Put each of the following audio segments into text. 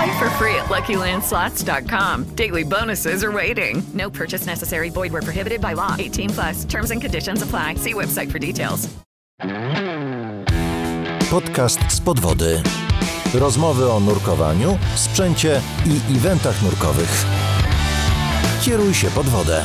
Play for free at LuckyLandSlots.com. Daily bonuses are waiting. No purchase necessary. Void where prohibited by law. 18 plus. Terms and conditions apply. See website for details. Podcast z podwody. Rozmowy o nurkowaniu, sprzęcie i eventach nurkowych. Kieruj się pod wodę.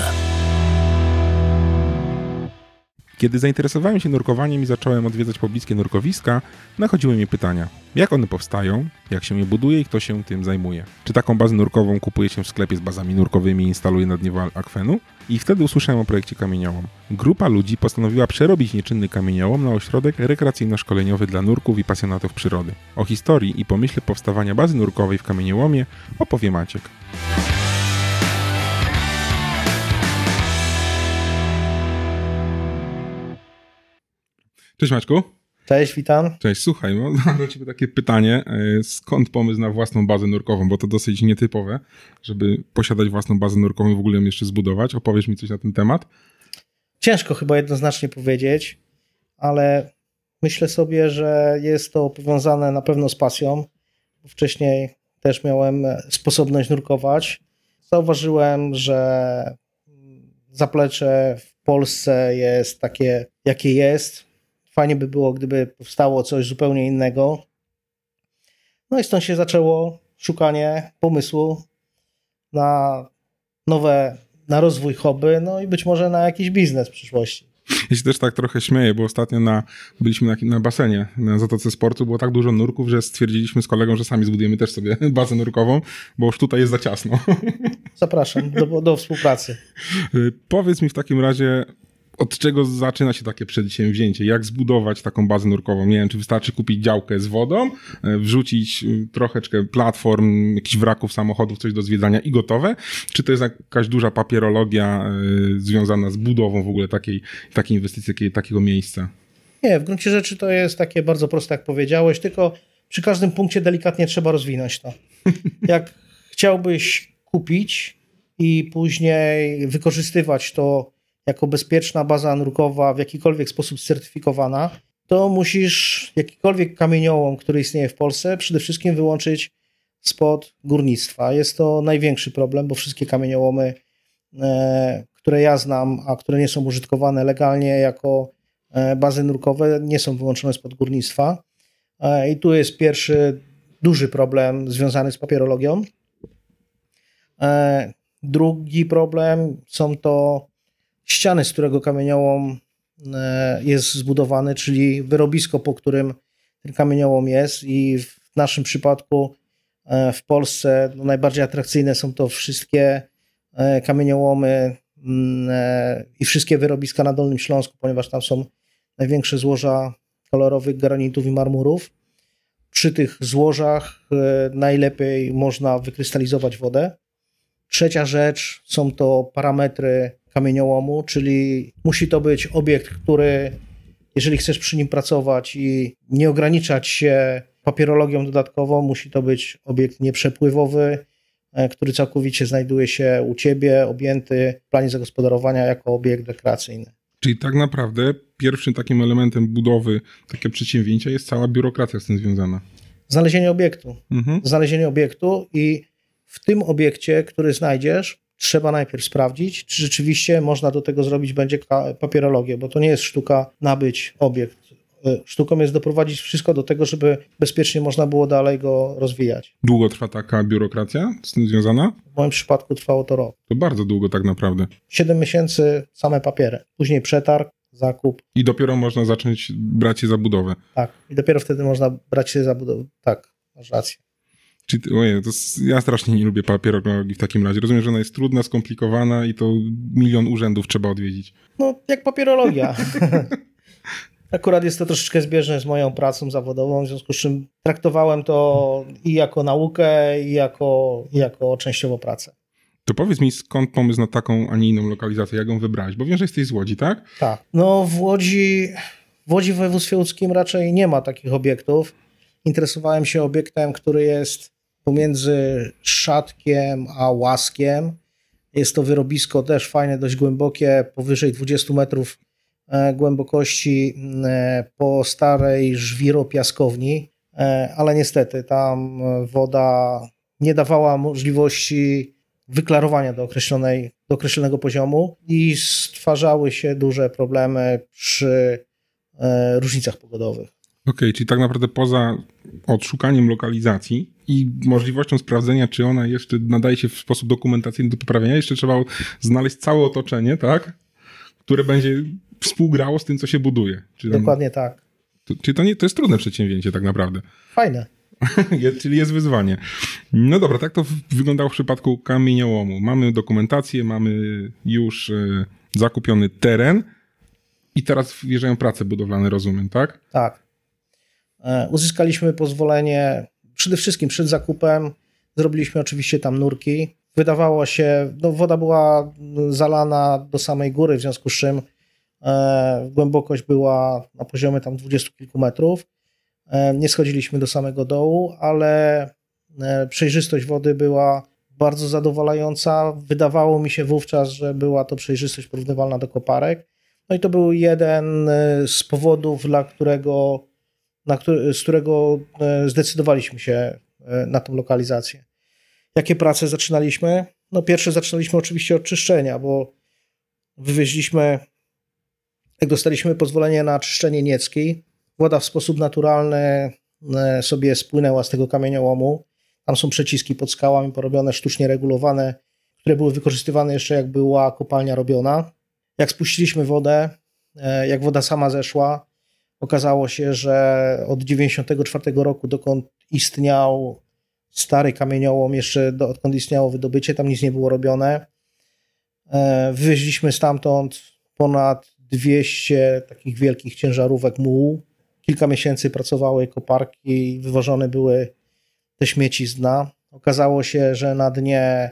Kiedy zainteresowałem się nurkowaniem i zacząłem odwiedzać pobliskie nurkowiska, nachodziły mi pytania. Jak one powstają, jak się je buduje i kto się tym zajmuje? Czy taką bazę nurkową kupuje się w sklepie z bazami nurkowymi i instaluje na dnie akwenu? I wtedy usłyszałem o projekcie Kamieniołom. Grupa ludzi postanowiła przerobić nieczynny kamieniołom na ośrodek rekreacyjno-szkoleniowy dla nurków i pasjonatów przyrody. O historii i pomyśle powstawania bazy nurkowej w Kamieniołomie opowie Maciek. Cześć Maćku. Cześć, witam. Cześć, słuchaj, no, mam do Ciebie takie pytanie. e, Skąd pomysł na własną bazę nurkową? Bo to dosyć nietypowe, żeby posiadać własną bazę nurkową i w ogóle ją jeszcze zbudować. Opowiesz mi coś na ten temat? Ciężko chyba jednoznacznie powiedzieć, ale myślę sobie, że jest to powiązane na pewno z pasją. Wcześniej też miałem sposobność nurkować. Zauważyłem, że zaplecze w Polsce jest takie, jakie jest. Fajnie by było, gdyby powstało coś zupełnie innego. No i stąd się zaczęło szukanie pomysłu na nowe, na rozwój hobby, no i być może na jakiś biznes w przyszłości. Ja się też tak trochę śmieję, bo ostatnio na, byliśmy na, na basenie na Zatoce Sportu, było tak dużo nurków, że stwierdziliśmy z kolegą, że sami zbudujemy też sobie bazę nurkową, bo już tutaj jest za ciasno. Zapraszam do, do współpracy. Powiedz mi w takim razie, od czego zaczyna się takie przedsięwzięcie? Jak zbudować taką bazę nurkową? Nie wiem, czy wystarczy kupić działkę z wodą, y, wrzucić y, troszeczkę platform, jakichś wraków samochodów, coś do zwiedzania i gotowe? Czy to jest jakaś duża papierologia y, związana z budową w ogóle takiej, takiej inwestycji, takiej, takiego miejsca? Nie, w gruncie rzeczy to jest takie bardzo proste, jak powiedziałeś, tylko przy każdym punkcie delikatnie trzeba rozwinąć to. Jak chciałbyś kupić i później wykorzystywać to jako bezpieczna baza nurkowa, w jakikolwiek sposób certyfikowana, to musisz jakikolwiek kamieniołom, który istnieje w Polsce, przede wszystkim wyłączyć spod górnictwa. Jest to największy problem, bo wszystkie kamieniołomy, e, które ja znam, a które nie są użytkowane legalnie jako e, bazy nurkowe, nie są wyłączone spod górnictwa. E, I tu jest pierwszy duży problem związany z papierologią. Drugi problem są to ściany, z którego kamieniołom e, jest zbudowany, czyli wyrobisko, po którym ten kamieniołom jest i w naszym przypadku e, w Polsce no, najbardziej atrakcyjne są to wszystkie e, kamieniołomy mm, i wszystkie wyrobiska na Dolnym Śląsku, ponieważ tam są największe złoża kolorowych granitów i marmurów. Przy tych złożach najlepiej można wykrystalizować wodę. Trzecia rzecz są to parametry kamieniołomu, czyli musi to być obiekt, który, jeżeli chcesz przy nim pracować i nie ograniczać się papierologią dodatkową, musi to być obiekt nieprzepływowy, e, który całkowicie znajduje się u ciebie, objęty w planie zagospodarowania jako obiekt rekreacyjny. Czyli tak naprawdę pierwszym takim elementem budowy takiego przedsięwzięcia jest cała biurokracja z tym związana. Znalezienie obiektu. Mhm. Znalezienie obiektu i w tym obiekcie, który znajdziesz, trzeba najpierw sprawdzić, czy rzeczywiście można do tego zrobić będzie papierologię, bo to nie jest sztuka nabyć obiekt. Y, Sztuką jest doprowadzić wszystko do tego, żeby bezpiecznie można było dalej go rozwijać. Długo trwa taka biurokracja z tym związana? W moim przypadku trwało to rok. To bardzo długo tak naprawdę. 7 miesięcy same papiery, później przetarg, zakup. I dopiero można zacząć brać się za budowę. Tak, i dopiero wtedy można brać się za budowę. Tak, masz rację. Czy, ojej, to jest, ja strasznie nie lubię papierologii w takim razie. Rozumiem, że ona jest trudna, skomplikowana i to milion urzędów trzeba odwiedzić. No, jak papierologia. Akurat jest to troszeczkę zbieżne z moją pracą zawodową, w związku z czym traktowałem to i jako naukę, i jako, i jako częściowo pracę. To powiedz mi, skąd pomysł na taką, a nie inną lokalizację? Jak ją wybrałeś? Bo wiem, że jesteś z Łodzi, tak? Tak. No w Łodzi, w Łodzi w województwie łódzkim raczej nie ma takich obiektów. Interesowałem się obiektem, który jest pomiędzy Szatkiem a Łaskiem. Jest to wyrobisko też fajne, dość głębokie, powyżej 20 metrów e, głębokości e, po starej żwiro-piaskowni, e, ale niestety tam woda nie dawała możliwości wyklarowania do, określonej, do określonego poziomu i stwarzały się duże problemy przy różnicach pogodowych. Okej, okay, czyli tak naprawdę poza odszukaniem lokalizacji i możliwością sprawdzenia, czy ona jeszcze nadaje się w sposób dokumentacyjny do poprawienia, jeszcze trzeba znaleźć całe otoczenie, tak? Które będzie współgrało z tym, co się buduje. Czyli Dokładnie tak. To, czyli to, nie, to jest trudne przedsięwzięcie tak naprawdę. Fajne. czyli jest wyzwanie. No dobra, tak to wyglądało w przypadku kamieniołomu. Mamy dokumentację, mamy już y, zakupiony teren i teraz wjeżdżają prace budowlane, rozumiem, tak? Tak. E, uzyskaliśmy pozwolenie przede wszystkim przed zakupem. Zrobiliśmy oczywiście tam nurki. Wydawało się, no woda była zalana do samej góry, w związku z czym e, głębokość była na poziomie tam dwudziestu kilku metrów. E, nie schodziliśmy do samego dołu, ale przejrzystość wody była bardzo zadowalająca. Wydawało mi się wówczas, że była to przejrzystość porównywalna do koparek. No i to był jeden z powodów, dla którego który, z którego e, zdecydowaliśmy się e, na tą lokalizację. Jakie prace zaczynaliśmy? No pierwsze zaczynaliśmy oczywiście od czyszczenia, bo wywieźliśmy, jak dostaliśmy pozwolenie na czyszczenie Nieckiej, woda w sposób naturalny e, sobie spłynęła z tego kamieniołomu. Tam są przeciski pod skałami porobione, sztucznie regulowane, które były wykorzystywane jeszcze jak była kopalnia robiona. Jak spuściliśmy wodę, jak woda sama zeszła, Okazało się, że od 1994 roku, dokąd istniał stary kamieniołom, jeszcze do, odkąd istniało wydobycie, tam nic nie było robione. E, wywieźliśmy stamtąd ponad 200 takich wielkich ciężarówek mułu. Kilka miesięcy pracowały koparki i wywożone były te śmieci z dna. Okazało się, że na dnie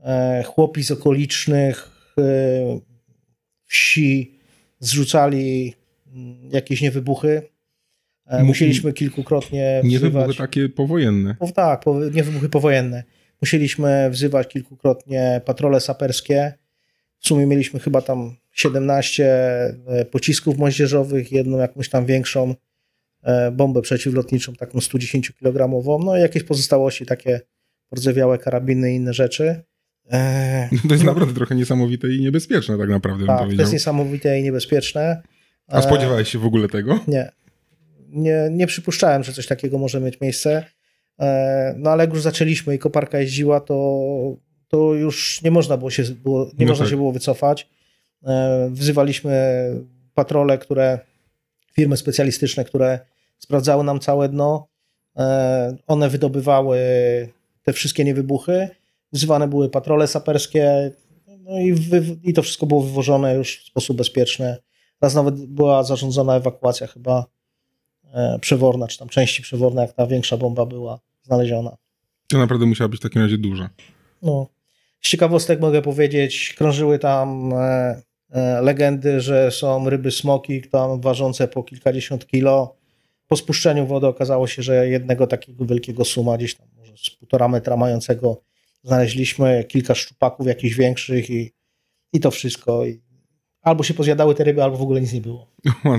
e, chłopi z okolicznych e, wsi zrzucali jakieś niewybuchy. E, musieliśmy kilkukrotnie wzywać... Niewybuchy takie powojenne. O, tak, niewybuchy powojenne. Musieliśmy wzywać kilkukrotnie patrole saperskie. W sumie mieliśmy chyba tam 17 e, pocisków moździerzowych, jedną jakąś tam większą e, bombę przeciwlotniczą, taką 110 kg. No i jakieś pozostałości, takie rdzewiałe karabiny i inne rzeczy. To jest naprawdę trochę niesamowite i niebezpieczne tak naprawdę. Tak, to jest niesamowite i niebezpieczne. A spodziewałeś się w ogóle tego? Nie. Nie, nie przypuszczałem, że coś takiego może mieć miejsce. E, no ale jak już zaczęliśmy i koparka jeździła, to, to już nie można było się, było, nie no można tak. się było wycofać. E, wzywaliśmy patrole, które, firmy specjalistyczne, które sprawdzały nam całe dno. E, one wydobywały te wszystkie niewybuchy. Wzywane były patrole saperskie. No i, wy, i to wszystko było wywożone już w sposób bezpieczny Raz nawet była zarządzona ewakuacja chyba e, przeworna, czy tam części przeworna, jak ta większa bomba była znaleziona. To naprawdę musiała być w takim razie duża. No. Z ciekawostek mogę powiedzieć, krążyły tam e, e, legendy, że są ryby smoki tam ważące po kilkadziesiąt kilo. Po spuszczeniu wody okazało się, że jednego takiego wielkiego suma, gdzieś tam może z półtora metra mającego, znaleźliśmy kilka szczupaków jakichś większych i, i to wszystko. I albo się pozjadały te ryby, albo w ogóle nic nie było. No,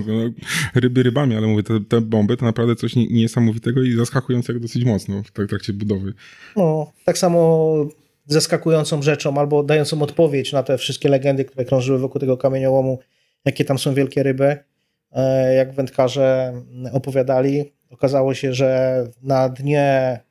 ryby rybami, ale mówię, te, te bomby to naprawdę coś niesamowitego i zaskakującego dosyć mocno w trakcie budowy. No, tak samo zaskakującą rzeczą, albo dającą odpowiedź na te wszystkie legendy, które krążyły wokół tego kamieniołomu, jakie tam są wielkie ryby, e, jak wędkarze opowiadali, okazało się, że na dnie e,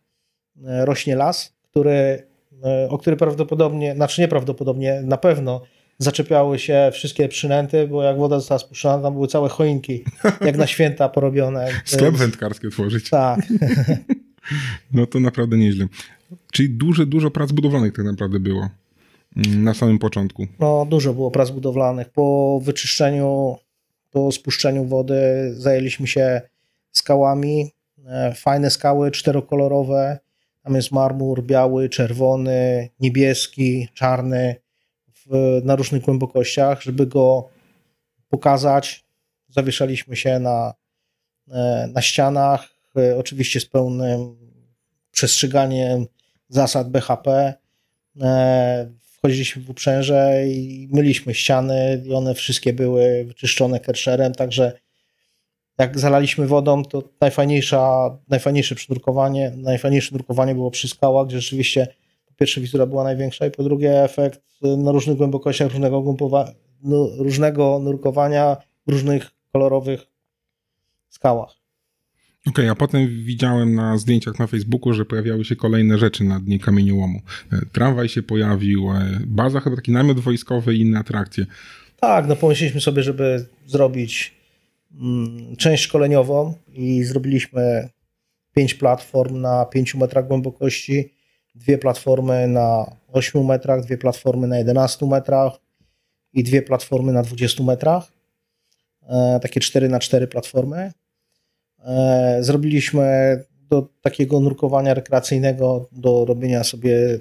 rośnie las, który, e, o który prawdopodobnie, znaczy nieprawdopodobnie, na pewno zaczepiały się wszystkie przynęty, bo jak woda została spuszczona, tam były całe choinki, jak na święta porobione. Sklep wędkarski otworzyć. Tak. No to naprawdę nieźle. Czyli dużo, dużo prac budowlanych tak naprawdę było mm, na samym początku. No, dużo było prac budowlanych. Po wyczyszczeniu, po spuszczeniu wody zajęliśmy się skałami. E, fajne skały, czterokolorowe. Tam jest marmur biały, czerwony, niebieski, czarny na różnych głębokościach. Żeby go pokazać, zawieszaliśmy się na, e, na ścianach, e, oczywiście z pełnym przestrzeganiem zasad BHP. Wchodziliśmy w uprzęże i myliśmy ściany i one wszystkie były wyczyszczone kerszerem, także jak zalaliśmy wodą, to najfajniejsza, najfajniejsze przynurkowanie, najfajniejsze nurkowanie było przy skałach, gdzie rzeczywiście pierwsze wizura była największa i po drugie efekt na różnych głębokościach różnego, no, różnego nurkowania w różnych kolorowych skałach. Okej, okay, a potem widziałem na zdjęciach na Facebooku, że pojawiały się kolejne rzeczy na dnie kamieniołomu. E, tramwaj się pojawił, e, baza chyba taki namiot wojskowy i inne atrakcje. Tak, no pomyśleliśmy sobie, żeby zrobić mm, część szkoleniową i zrobiliśmy pięć platform na 5 metrach głębokości, dwie platformy na 8 metrach, dwie platformy na 11 metrach i dwie platformy na 20 metrach. E, takie 4 na 4 platformy. E, zrobiliśmy do takiego nurkowania rekreacyjnego, do robienia sobie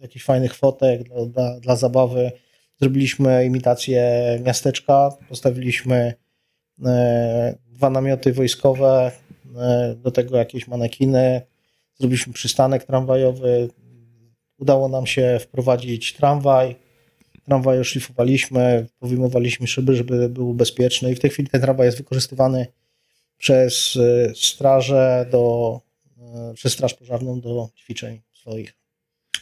jakichś fajnych fotek dla, dla, dla zabawy. Zrobiliśmy imitację miasteczka, postawiliśmy e, dwa namioty wojskowe, do tego jakieś manekiny, zrobiliśmy przystanek tramwajowy. Udało nam się wprowadzić tramwaj. Tramwaj oszlifowaliśmy, powyjmowaliśmy szyby, żeby był bezpieczny i w tej chwili ten tramwaj jest wykorzystywany przez e, strażę do, e, przez straż pożarną do ćwiczeń swoich.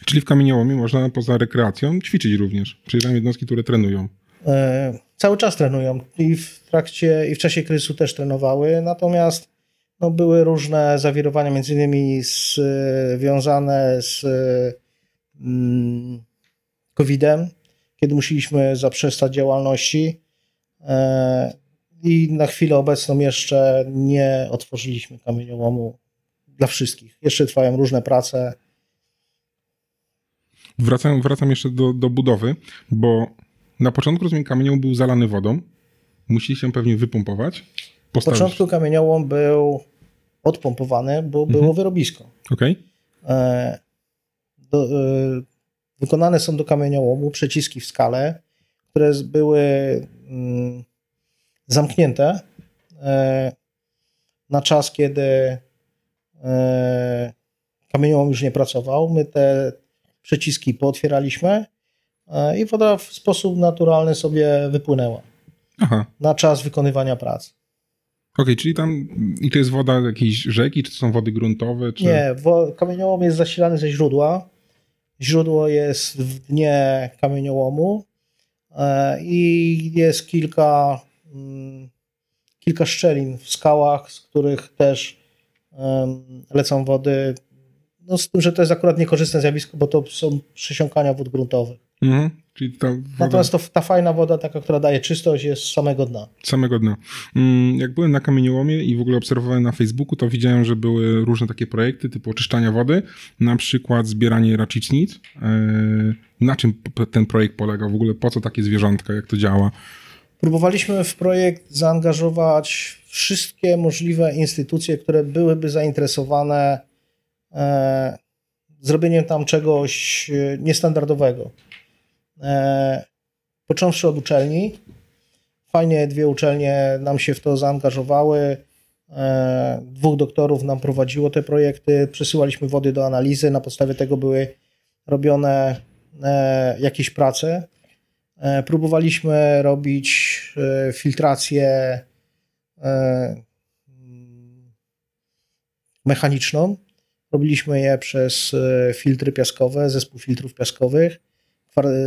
Czyli w kamieniołomie można poza rekreacją ćwiczyć również. Przyjeżdżają jednostki, które trenują. E, cały czas trenują i w trakcie i w czasie kryzysu też trenowały, natomiast no, były różne zawirowania, między innymi związane z mm, COVID-em, kiedy musieliśmy zaprzestać działalności. E, i na chwilę obecną jeszcze nie otworzyliśmy kamieniołomu dla wszystkich. Jeszcze trwają różne prace. Wracam, wracam jeszcze do, do budowy, bo na początku rozumiem kamieniołom był zalany wodą. Musi się pewnie wypompować. Postawić... Na początku kamieniołom był odpompowany, bo mhm. było wyrobisko. Okay. E, e, wykonane są do kamieniołomu przeciski w skale, które były mm, zamknięte e, na czas, kiedy kamieniołom już nie pracował. My te przyciski pootwieraliśmy i woda w sposób naturalny sobie wypłynęła Aha. na czas wykonywania pracy. Okej, okay, czyli tam i to jest woda jakiejś rzeki, czy to są wody gruntowe? Czy... Nie, kamieniołom jest zasilany ze źródła. Źródło jest w dnie kamieniołomu i jest kilka Mm, kilka szczelin w skałach, z których też lecą wody. No z tym, że to jest akurat niekorzystne zjawisko, bo to są przesiąkania wód gruntowych. Mhm. Czyli ta woda... Natomiast to, ta fajna woda, taka, która daje czystość, jest z samego dna. Samego dna. Mm, jak byłem na kamieniołomie i w ogóle obserwowałem na Facebooku, to widziałem, że były różne takie projekty typu oczyszczania wody, na przykład zbieranie raczycznic. E, na czym ten projekt polegał? W ogóle po co takie zwierzątka? Jak to działa? Próbowaliśmy w projekt zaangażować wszystkie możliwe instytucje, które byłyby zainteresowane e, zrobieniem tam czegoś e, niestandardowego. E, począwszy od uczelni, fajnie dwie uczelnie nam się w to zaangażowały. E, dwóch doktorów nam prowadziło te projekty, przesyłaliśmy wody do analizy, na podstawie tego były robione e, jakieś prace. E, próbowaliśmy robić e, filtrację e, mechaniczną. Robiliśmy je przez filtry piaskowe, zespół filtrów piaskowych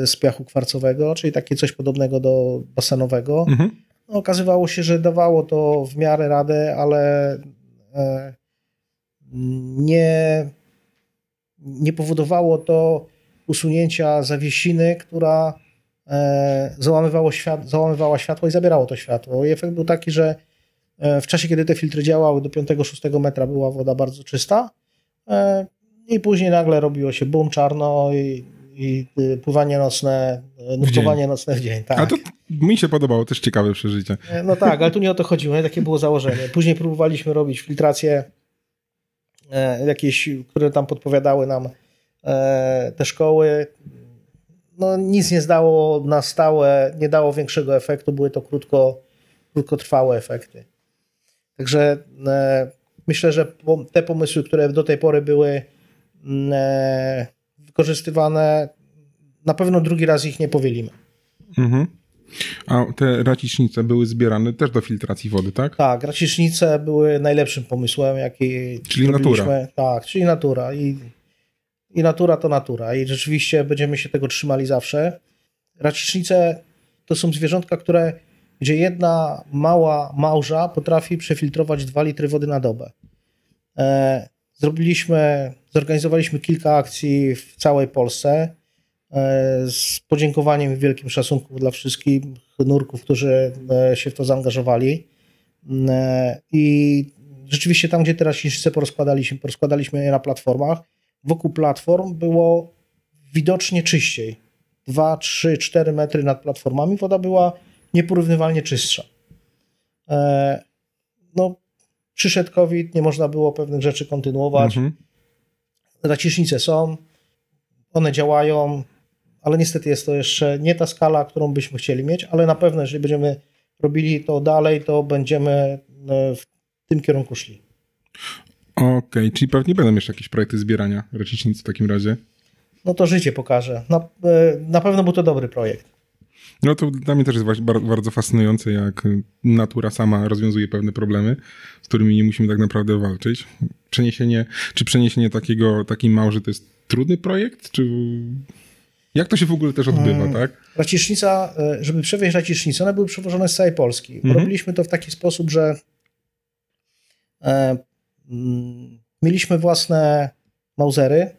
z piachu kwarcowego, czyli takie coś podobnego do basenowego. Mhm. No, okazywało się, że dawało to w miarę radę, ale nie, nie powodowało to usunięcia zawiesiny, która e, załamywało świat, załamywała światło i zabierało to światło. I efekt był taki, że e, w czasie, kiedy te filtry działały, do 5-6 metra była woda bardzo czysta e, i później nagle robiło się bum, czarno i, i y, pływanie nocne, nurkowanie nocne w dzień. Tak. A to mi się podobało, też ciekawe przeżycie. E, No tak, ale tu nie o to chodziło, nie? takie było założenie. Później próbowaliśmy robić filtracje e, jakieś, które tam podpowiadały nam e, te szkoły. No nic nie zdało na stałe, nie dało większego efektu, były to krótko, krótkotrwałe efekty. Także myślę, że te pomysły, które do tej pory były mm, wykorzystywane, na pewno drugi raz ich nie powielimy. Mhm. A te racicznice były zbierane też do filtracji wody, tak? Tak, racicznice były najlepszym pomysłem, jaki Czyli robiliśmy. natura. Tak, czyli natura. I, I natura to natura. I rzeczywiście będziemy się tego trzymali zawsze. Racicznice to są zwierzątka, które, gdzie jedna mała małża potrafi przefiltrować 2 litry wody na dobę. E, zrobiliśmy, zorganizowaliśmy kilka akcji w całej Polsce e, z podziękowaniem i wielkim szacunkiem dla wszystkich nurków, którzy e, się w to zaangażowali. E, I rzeczywiście tam, gdzie teraz się porozkładaliśmy, porozkładaliśmy je na platformach, wokół platform było widocznie czyściej. 2, 3, 4 metry nad platformami woda była nieporównywalnie czystsza. No, przyszedł COVID, nie można było pewnych rzeczy kontynuować. Mhm. Racisznice są, one działają, ale niestety jest to jeszcze nie ta skala, którą byśmy chcieli mieć, ale na pewno, jeżeli będziemy robili to dalej, to będziemy e, w tym kierunku szli. Okej, czyli pewnie będą jeszcze jakieś projekty zbierania racicznic w takim razie. No to życie pokaże. Na, e, na pewno był to dobry projekt. No to dla mnie też jest bardzo fascynujące, jak natura sama rozwiązuje pewne problemy, z którymi nie musimy tak naprawdę walczyć. Przeniesienie, czy przeniesienie takiego, takiej małży to jest trudny projekt, czy... Jak to się w ogóle też odbywa, Hmm. tak? Racisznica, e, żeby przewieźć racisznicę, one były przewożone z całej Polski. Mhm. Robiliśmy to w taki sposób, że e, mm, mieliśmy własne mauzery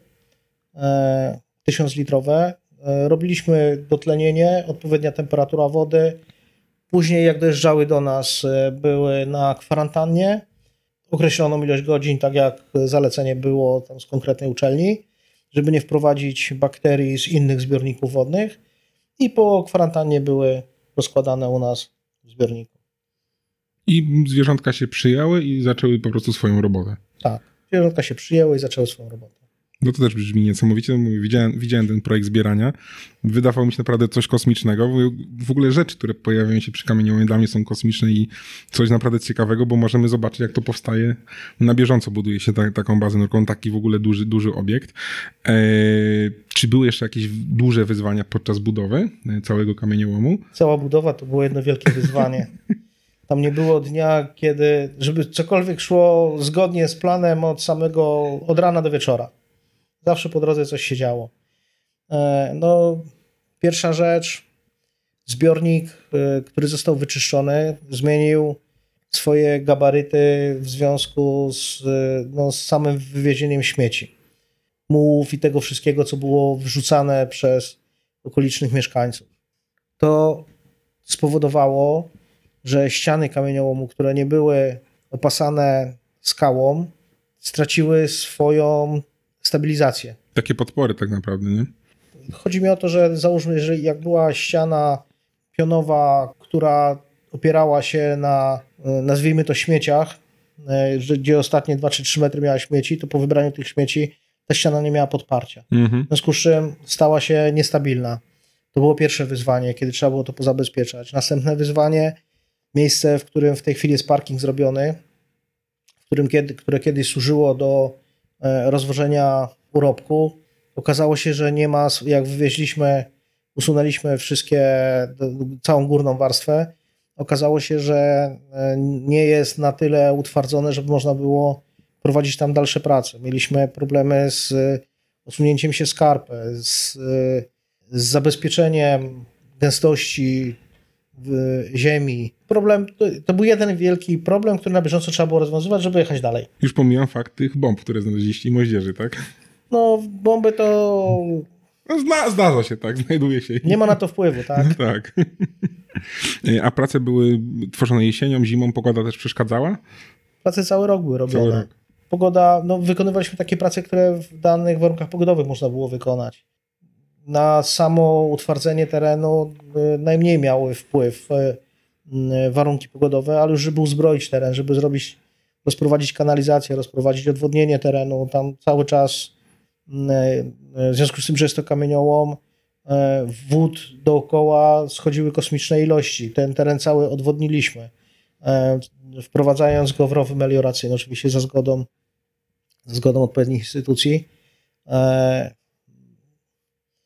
e, 1000-litrowe. E, robiliśmy dotlenienie, odpowiednia temperatura wody. Później, jak dojeżdżały do nas, e, były na kwarantannie. Określoną ilość godzin, tak jak zalecenie było tam z konkretnej uczelni, żeby nie wprowadzić bakterii z innych zbiorników wodnych i po kwarantannie były rozkładane u nas w zbiorniku. I zwierzątka się przyjęły i zaczęły po prostu swoją robotę. Tak, zwierzątka się przyjęły i zaczęły swoją robotę. No to też brzmi niesamowicie. Mówię, Widziałem, widziałem ten projekt zbierania. Wydawał mi się naprawdę coś kosmicznego. W- ogóle rzeczy, które pojawiają się przy kamieniołomie dla mnie są kosmiczne i coś naprawdę ciekawego, bo możemy zobaczyć, jak to powstaje. Na bieżąco buduje się ta, taką bazę nurkową, taki w ogóle duży, duży obiekt. Eee, czy były jeszcze jakieś duże wyzwania podczas budowy e, całego kamieniołomu? Cała budowa to było jedno wielkie wyzwanie. Tam nie było dnia, kiedy, żeby cokolwiek szło zgodnie z planem od samego, od rana do wieczora. Zawsze po drodze coś się działo. E, No, pierwsza rzecz, zbiornik, e, który został wyczyszczony, zmienił swoje gabaryty w związku z, e, no, z samym wywiezieniem śmieci. Mułów i tego wszystkiego, co było wrzucane przez okolicznych mieszkańców. To spowodowało, że ściany kamieniołomu, które nie były opasane skałą, straciły swoją stabilizację. Takie podpory tak naprawdę, nie? Chodzi mi o to, że załóżmy, że jak była ściana pionowa, która opierała się na, e, nazwijmy to śmieciach, e, gdzie ostatnie 2 czy 3 metry miała śmieci, to po wybraniu tych śmieci ta ściana nie miała podparcia. Mhm. W związku z czym stała się niestabilna. To było pierwsze wyzwanie, kiedy trzeba było to pozabezpieczać. Następne wyzwanie, miejsce, w którym w tej chwili jest parking zrobiony, w którym kiedy, które kiedyś służyło do rozwożenia urobku. Okazało się, że nie ma, jak wywieźliśmy, usunęliśmy wszystkie, całą górną warstwę, okazało się, że e, nie jest na tyle utwardzone, żeby można było prowadzić tam dalsze prace. Mieliśmy problemy z usunięciem się skarpy, z, z zabezpieczeniem gęstości ziemi. Problem, to, był jeden wielki problem, który na bieżąco trzeba było rozwiązywać, żeby jechać dalej. Już pomijam fakt tych bomb, które znaleźliście i moździerzy, tak? No, bomby to No, zna, zdarza się, tak, znajduje się. Nie ma na to wpływu, tak? tak. A prace były tworzone jesienią, zimą, pogoda też przeszkadzała? Prace cały rok były robione. Cały rok. Pogoda, no wykonywaliśmy takie prace, które w danych warunkach pogodowych można było wykonać. Na samo utwardzenie terenu y, najmniej miały wpływ y, y, warunki pogodowe, ale już żeby uzbroić teren, żeby zrobić, rozprowadzić kanalizację, rozprowadzić odwodnienie terenu, tam cały czas w związku z tym, że jest to kamieniołom, wód dookoła schodziły kosmiczne ilości. Ten teren cały odwodniliśmy, wprowadzając go w rowy melioracyjne, oczywiście za zgodą, za zgodą odpowiednich instytucji.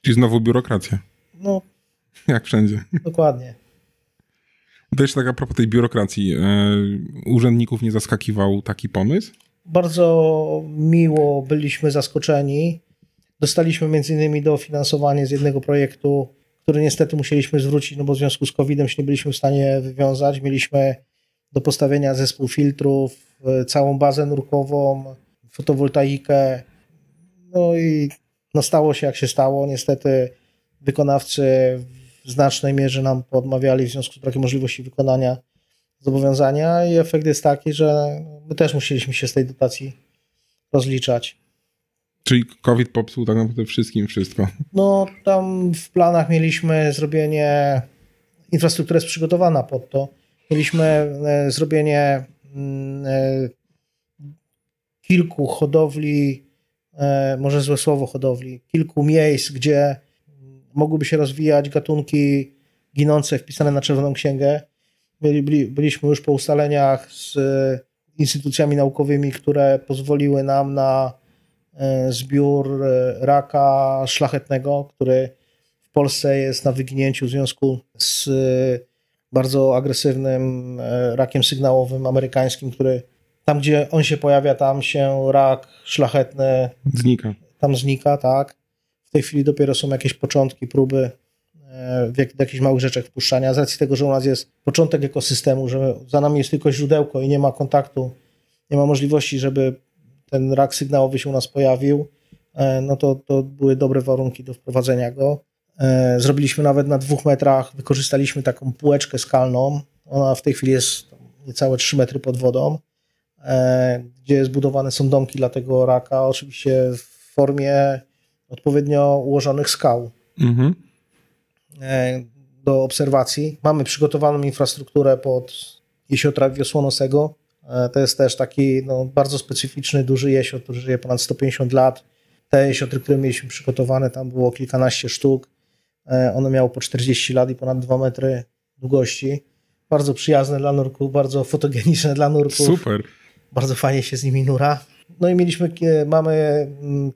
Czyli znowu biurokracja. No. Jak wszędzie. Dokładnie. To jeszcze tak a propos tej biurokracji. E, urzędników nie zaskakiwał taki pomysł? Bardzo miło byliśmy zaskoczeni. Dostaliśmy między innymi dofinansowanie z jednego projektu, który niestety musieliśmy zwrócić, no bo w związku z COVID-em się nie byliśmy w stanie wywiązać. Mieliśmy do postawienia zespół filtrów, e, całą bazę nurkową, fotowoltaikę. No i no stało się jak się stało. Niestety wykonawcy w znacznej mierze nam odmawiali w związku z brakiem możliwości wykonania zobowiązania i efekt jest taki, że my też musieliśmy się z tej dotacji rozliczać. Czyli COVID popsuł tak naprawdę wszystkim wszystko. No tam w planach mieliśmy zrobienie, infrastruktura jest przygotowana pod to. Mieliśmy e, zrobienie mm, e, kilku hodowli może złe słowo hodowli, kilku miejsc, gdzie mogłyby się rozwijać gatunki ginące wpisane na Czerwoną Księgę. Byli, byli, byliśmy już po ustaleniach z instytucjami naukowymi, które pozwoliły nam na e, zbiór e, raka szlachetnego, który w Polsce jest na wyginięciu w związku z bardzo agresywnym rakiem sygnałowym amerykańskim, który tam, gdzie on się pojawia, tam się rak szlachetny znika. Tam znika, tak. W tej chwili dopiero są jakieś początki, próby e, w, jak, w jakichś małych rzeczach wpuszczania. Z racji tego, że u nas jest początek ekosystemu, że za nami jest tylko źródełko i nie ma kontaktu, nie ma możliwości, żeby ten rak sygnałowy się u nas pojawił, e, no to, to były dobre warunki do wprowadzenia go. E, zrobiliśmy nawet na dwóch metrach, wykorzystaliśmy taką półeczkę skalną. Ona w tej chwili jest niecałe 3 metry pod wodą. E, gdzie zbudowane są domki dla tego raka, oczywiście w formie odpowiednio ułożonych skał mhm. E, do obserwacji. Mamy przygotowaną infrastrukturę pod jesiotra wiosłonosego. E, to jest też taki no, bardzo specyficzny, duży jesiot, który żyje ponad 150 lat. Te jesiotry, które mieliśmy przygotowane, tam było kilkanaście sztuk. One miało po 40 lat i ponad 2 metry długości. Bardzo przyjazne dla nurków, bardzo fotogeniczne dla nurków. Super bardzo fajnie się z nimi nura. No i mieliśmy, e, mamy, mm,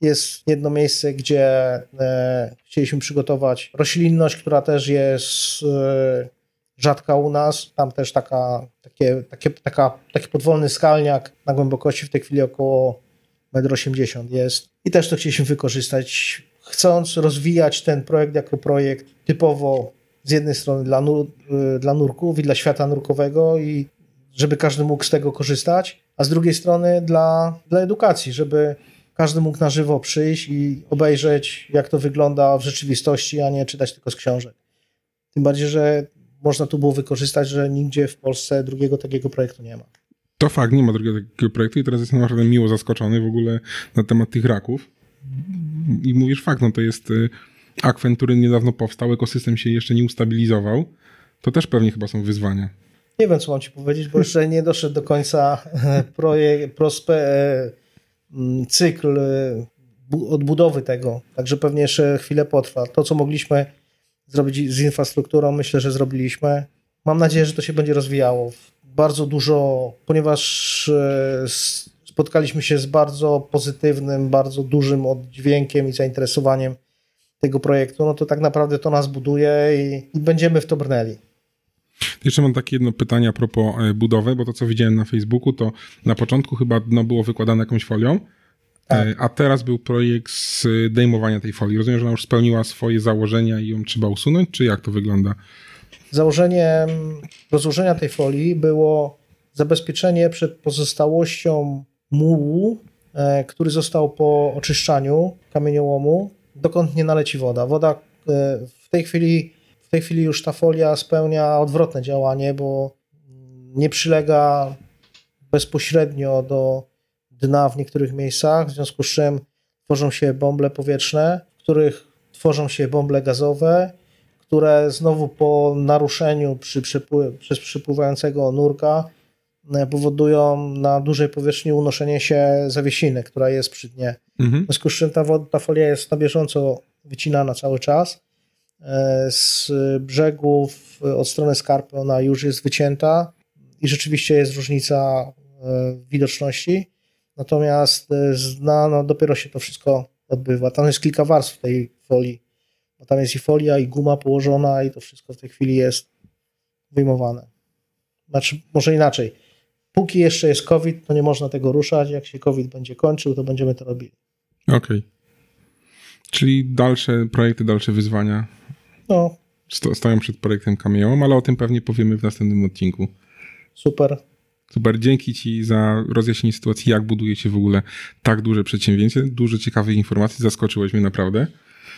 jest jedno miejsce, gdzie e, chcieliśmy przygotować roślinność, która też jest e, rzadka u nas. Tam też taka, takie, takie, taka, taki podwolny skalniak na głębokości w tej chwili około 1,80 m jest. I też to chcieliśmy wykorzystać, chcąc rozwijać ten projekt jako projekt typowo z jednej strony dla, nur, dla nurków i dla świata nurkowego i żeby każdy mógł z tego korzystać, a z drugiej strony dla, dla edukacji, żeby każdy mógł na żywo przyjść i obejrzeć, jak to wygląda w rzeczywistości, a nie czytać tylko z książek. Tym bardziej, że można tu było wykorzystać, że nigdzie w Polsce drugiego takiego projektu nie ma. To fakt, nie ma drugiego takiego projektu i teraz jestem naprawdę miło zaskoczony w ogóle na temat tych raków. I mówisz fakt, no to jest y, akwen, który niedawno powstał, ekosystem się jeszcze nie ustabilizował. To też pewnie chyba są wyzwania. Nie wiem, co mam ci powiedzieć, bo jeszcze nie doszedł do końca e, projekt, prospe, e, cykl e, odbudowy tego, także pewnie jeszcze chwilę potrwa. To, co mogliśmy zrobić z infrastrukturą, myślę, że zrobiliśmy. Mam nadzieję, że to się będzie rozwijało. Bardzo dużo, ponieważ spotkaliśmy się z bardzo pozytywnym, bardzo dużym oddźwiękiem i zainteresowaniem tego projektu, no to tak naprawdę to nas buduje i, i będziemy w to brnęli. Jeszcze mam takie jedno pytanie a propos e, budowy, bo to co widziałem na Facebooku, to na początku chyba dno było wykładane jakąś folią, tak. E, a teraz był projekt zdejmowania tej folii. Rozumiem, że ona już spełniła swoje założenia i ją trzeba usunąć, czy jak to wygląda? Założeniem rozłożenia tej folii było zabezpieczenie przed pozostałością mułu, e, który został po oczyszczaniu kamieniołomu dokąd nie naleci woda. Woda e, w tej chwili, tej chwili już ta folia spełnia odwrotne działanie, bo nie przylega bezpośrednio do dna w niektórych miejscach, w związku z czym tworzą się bąble powietrzne, w których tworzą się bąble gazowe, które znowu po naruszeniu przy przez przepływającego nurka e, powodują na dużej powierzchni unoszenie się zawiesiny, która jest przy dnie. Mhm. W związku z czym ta, ta folia jest na bieżąco wycinana cały czas. E, z brzegów od strony skarpy ona już jest wycięta i rzeczywiście jest różnica e, widoczności. Natomiast z dna no, dopiero się to wszystko odbywa. Tam jest kilka warstw tej folii bo tam jest i folia, i guma położona, i to wszystko w tej chwili jest wyjmowane. Znaczy, może inaczej. Póki jeszcze jest COVID, to nie można tego ruszać. Jak się COVID będzie kończył, to będziemy to robili. Okej. Okay. Czyli dalsze projekty, dalsze wyzwania no. stoją przed projektem Cameo, ale o tym pewnie powiemy w następnym odcinku. Super. Super, dzięki Ci za rozjaśnienie sytuacji, jak buduje się w ogóle tak duże przedsięwzięcie. Dużo ciekawych informacji, zaskoczyłeś mnie naprawdę.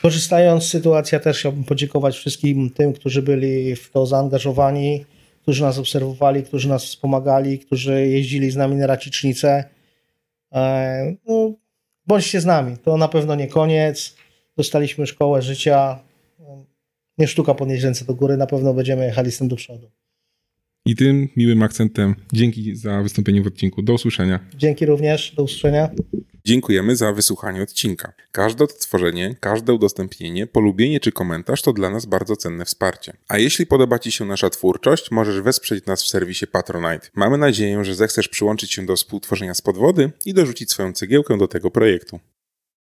Korzystając z sytuacji, też chciałbym podziękować wszystkim tym, którzy byli w to zaangażowani, którzy nas obserwowali, którzy nas wspomagali, którzy jeździli z nami na racicznicę. E, no, bądźcie z nami. To na pewno nie koniec. Dostaliśmy szkołę życia. Nie sztuka podnieść ręce do góry. Na pewno będziemy jechali z tym do przodu. I tym miłym akcentem dzięki za wystąpienie w odcinku. Do usłyszenia. Dzięki również. Do usłyszenia. Dziękujemy za wysłuchanie odcinka. Każde odtworzenie, każde udostępnienie, polubienie czy komentarz to dla nas bardzo cenne wsparcie. A jeśli podoba Ci się nasza twórczość, możesz wesprzeć nas w serwisie Patronite. Mamy nadzieję, że zechcesz przyłączyć się do współtworzenia z podwody i dorzucić swoją cegiełkę do tego projektu.